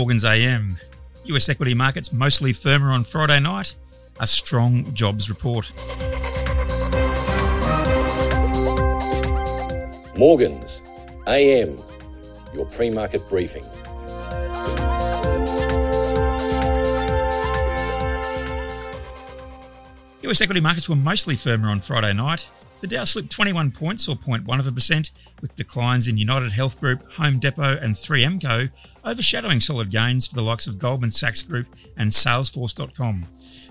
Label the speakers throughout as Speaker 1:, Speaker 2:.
Speaker 1: Morgan's AM. US equity markets mostly firmer on Friday night. A strong jobs report.
Speaker 2: Morgan's AM, your pre market briefing.
Speaker 1: US equity markets were mostly firmer on Friday night. The Dow slipped 21 points or 0.1 of a percent, with declines in United Health Group, Home Depot, and 3M Co overshadowing solid gains for the likes of Goldman Sachs Group and Salesforce.com.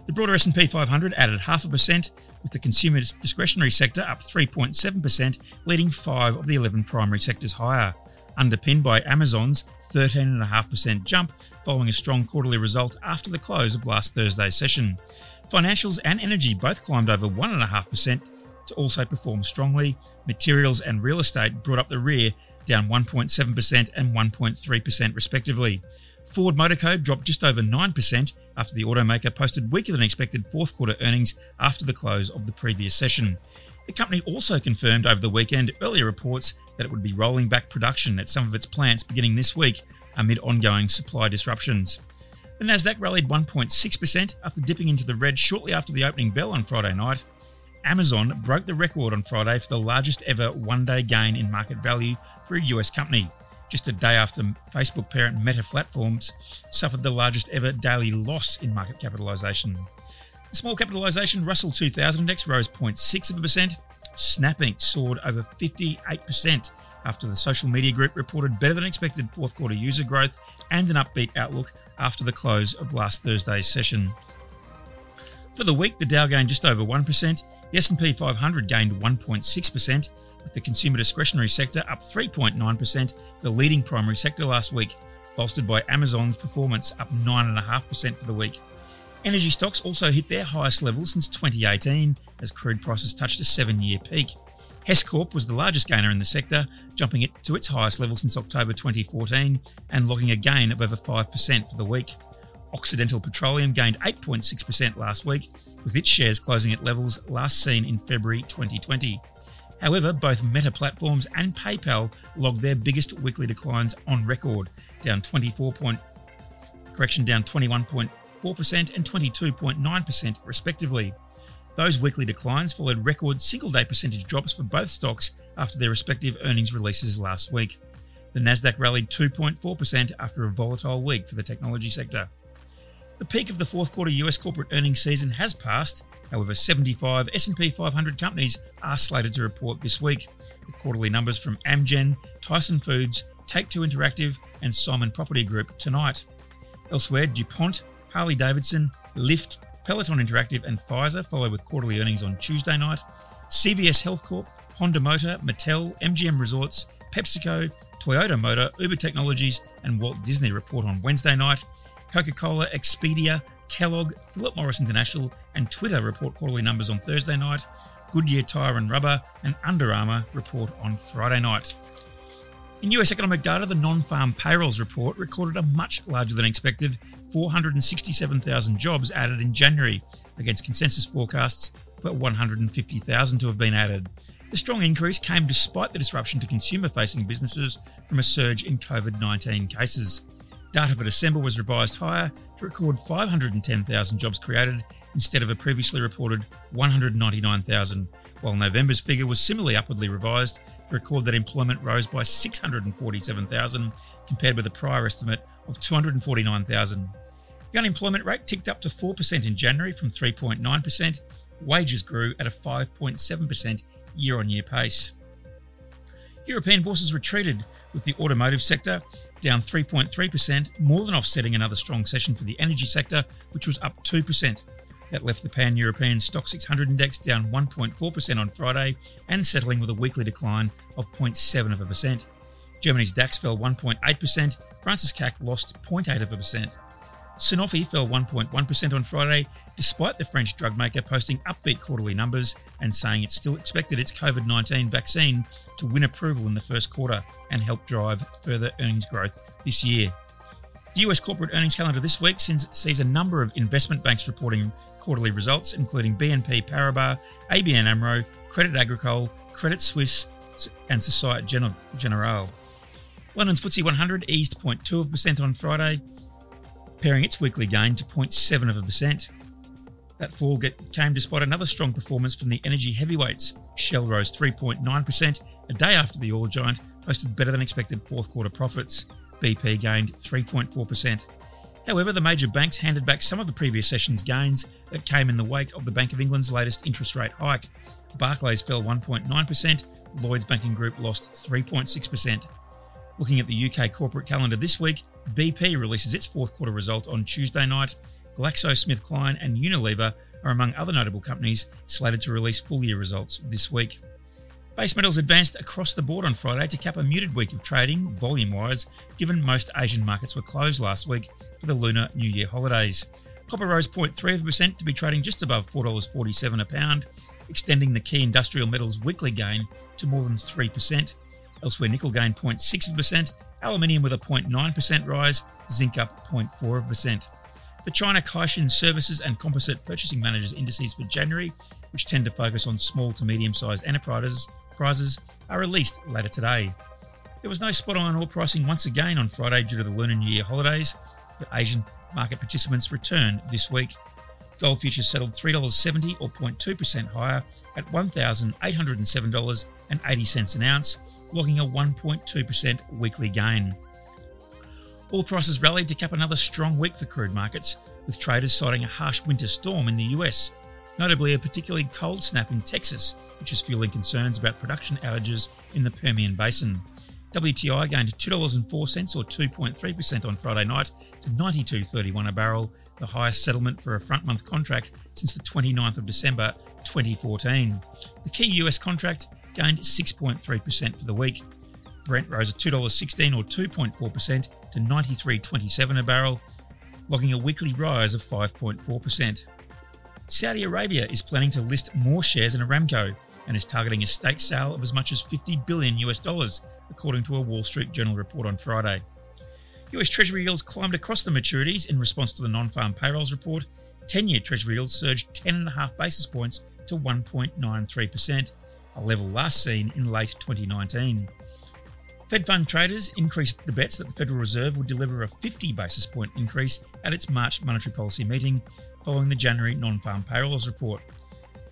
Speaker 1: The broader S&P 500 added half a percent, with the consumer discretionary sector up 3.7%, leading five of the 11 primary sectors higher, underpinned by Amazon's 13.5% jump following a strong quarterly result after the close of last Thursday's session. Financials and energy both climbed over 1.5% to also perform strongly. Materials and real estate brought up the rear, down 1.7% and 1.3% respectively. Ford Motor Co dropped just over 9% after the automaker posted weaker than expected fourth quarter earnings after the close of the previous session. The company also confirmed over the weekend earlier reports that it would be rolling back production at some of its plants beginning this week amid ongoing supply disruptions. The Nasdaq rallied 1.6% after dipping into the red shortly after the opening bell on Friday night. Amazon broke the record on Friday for the largest ever one-day gain in market value for a US company, just a day after Facebook parent Meta Platforms suffered the largest ever daily loss in market capitalization. The small capitalization Russell 2000 index rose 0.6 of a percent. Snap Inc. soared over 58% after the social media group reported better than expected fourth quarter user growth and an upbeat outlook after the close of last Thursday's session. For the week, the Dow gained just over 1%, the S&P 500 gained 1.6%, with the consumer discretionary sector up 3.9%, the leading primary sector last week, bolstered by Amazon's performance up 9.5% for the week. Energy stocks also hit their highest level since 2018 as crude prices touched a seven year peak. Hess Corp was the largest gainer in the sector, jumping it to its highest level since October 2014 and logging a gain of over 5% for the week. Occidental Petroleum gained 8.6% last week, with its shares closing at levels last seen in February 2020. However, both Meta Platforms and PayPal logged their biggest weekly declines on record, down 24 point, correction down 21.4% and 22.9% respectively. Those weekly declines followed record single day percentage drops for both stocks after their respective earnings releases last week. The Nasdaq rallied 2.4% after a volatile week for the technology sector. The peak of the fourth quarter US corporate earnings season has passed. However, 75 S&P 500 companies are slated to report this week, with quarterly numbers from Amgen, Tyson Foods, Take-Two Interactive, and Simon Property Group tonight. Elsewhere, DuPont, Harley Davidson, Lyft, Peloton Interactive, and Pfizer follow with quarterly earnings on Tuesday night. CVS Health Corp, Honda Motor, Mattel, MGM Resorts, PepsiCo, Toyota Motor, Uber Technologies, and Walt Disney report on Wednesday night. Coca Cola, Expedia, Kellogg, Philip Morris International, and Twitter report quarterly numbers on Thursday night. Goodyear Tire and Rubber and Under Armour report on Friday night. In US economic data, the non farm payrolls report recorded a much larger than expected 467,000 jobs added in January, against consensus forecasts for 150,000 to have been added. The strong increase came despite the disruption to consumer facing businesses from a surge in COVID 19 cases. Data for December was revised higher to record 510,000 jobs created instead of a previously reported 199,000, while November's figure was similarly upwardly revised to record that employment rose by 647,000 compared with a prior estimate of 249,000. The unemployment rate ticked up to 4% in January from 3.9%. Wages grew at a 5.7% year on year pace. European bourses retreated with the automotive sector down 3.3%, more than offsetting another strong session for the energy sector, which was up 2%. That left the pan European STOXX 600 index down 1.4% on Friday and settling with a weekly decline of 0.7 of a percent. Germany's DAX fell 1.8%, France's CAC lost 0.8 of a percent. Sanofi fell 1.1% on Friday, despite the French drug maker posting upbeat quarterly numbers and saying it still expected its COVID 19 vaccine to win approval in the first quarter and help drive further earnings growth this year. The US corporate earnings calendar this week sees a number of investment banks reporting quarterly results, including BNP Paribas, ABN Amro, Credit Agricole, Credit Suisse, and Societe Generale. London's FTSE 100 eased 0.2% on Friday, paring its weekly gain to 0.7 of a percent. That fall get, came despite another strong performance from the energy heavyweights. Shell rose 3.9% a day after the oil giant posted better than expected fourth quarter profits. BP gained 3.4%. However, the major banks handed back some of the previous session's gains that came in the wake of the Bank of England's latest interest rate hike. Barclays fell 1.9%, Lloyds Banking Group lost 3.6%. Looking at the UK corporate calendar this week, BP releases its fourth quarter result on Tuesday night. GlaxoSmithKline and Unilever are among other notable companies slated to release full year results this week. Base metals advanced across the board on Friday to cap a muted week of trading, volume wise, given most Asian markets were closed last week for the Lunar New Year holidays. Copper rose 0.3% to be trading just above $4.47 a pound, extending the key industrial metals weekly gain to more than 3%. Elsewhere, nickel gained 0.6%, aluminium with a 0.9% rise, zinc up 0.4%. The China Caixin Services and Composite Purchasing Managers indices for January, which tend to focus on small to medium sized enterprises, prizes are released later today. There was no spot iron ore pricing once again on Friday due to the Lunar New Year holidays, but Asian market participants returned this week. Gold futures settled $3.70 or 0.2% higher at $1,807.80 an ounce, logging a 1.2% weekly gain. Oil prices rallied to cap another strong week for crude markets, with traders citing a harsh winter storm in the US, notably a particularly cold snap in Texas, which is fueling concerns about production outages in the Permian Basin. WTI gained $2.04 or 2.3% on Friday night to 92.31 a barrel, the highest settlement for a front month contract since the 29th of December 2014. The key US contract gained 6.3% for the week. Brent rose at $2.16 or 2.4% to 93.27 a barrel, logging a weekly rise of 5.4%. Saudi Arabia is planning to list more shares in Aramco and is targeting a stake sale of as much as 50 billion US dollars, according to a Wall Street Journal report on Friday. US Treasury yields climbed across the maturities in response to the non farm payrolls report. 10 year Treasury yields surged 10.5 basis points to 1.93%, a level last seen in late 2019. Fed fund traders increased the bets that the Federal Reserve would deliver a 50 basis point increase at its March monetary policy meeting following the January non farm payrolls report.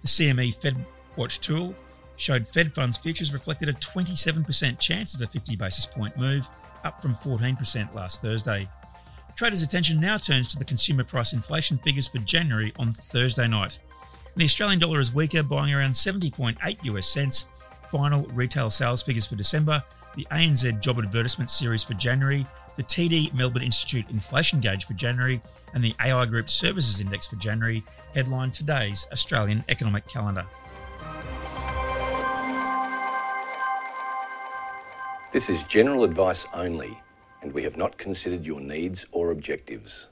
Speaker 1: The CME Fed Watch tool showed Fed funds futures reflected a 27% chance of a 50 basis point move, up from 14% last Thursday. Traders' attention now turns to the consumer price inflation figures for January on Thursday night. The Australian dollar is weaker, buying around 70.8 US cents. Final retail sales figures for December, the ANZ Job Advertisement Series for January, the TD Melbourne Institute Inflation Gauge for January, and the AI Group Services Index for January headline today's Australian economic calendar.
Speaker 2: This is general advice only, and we have not considered your needs or objectives.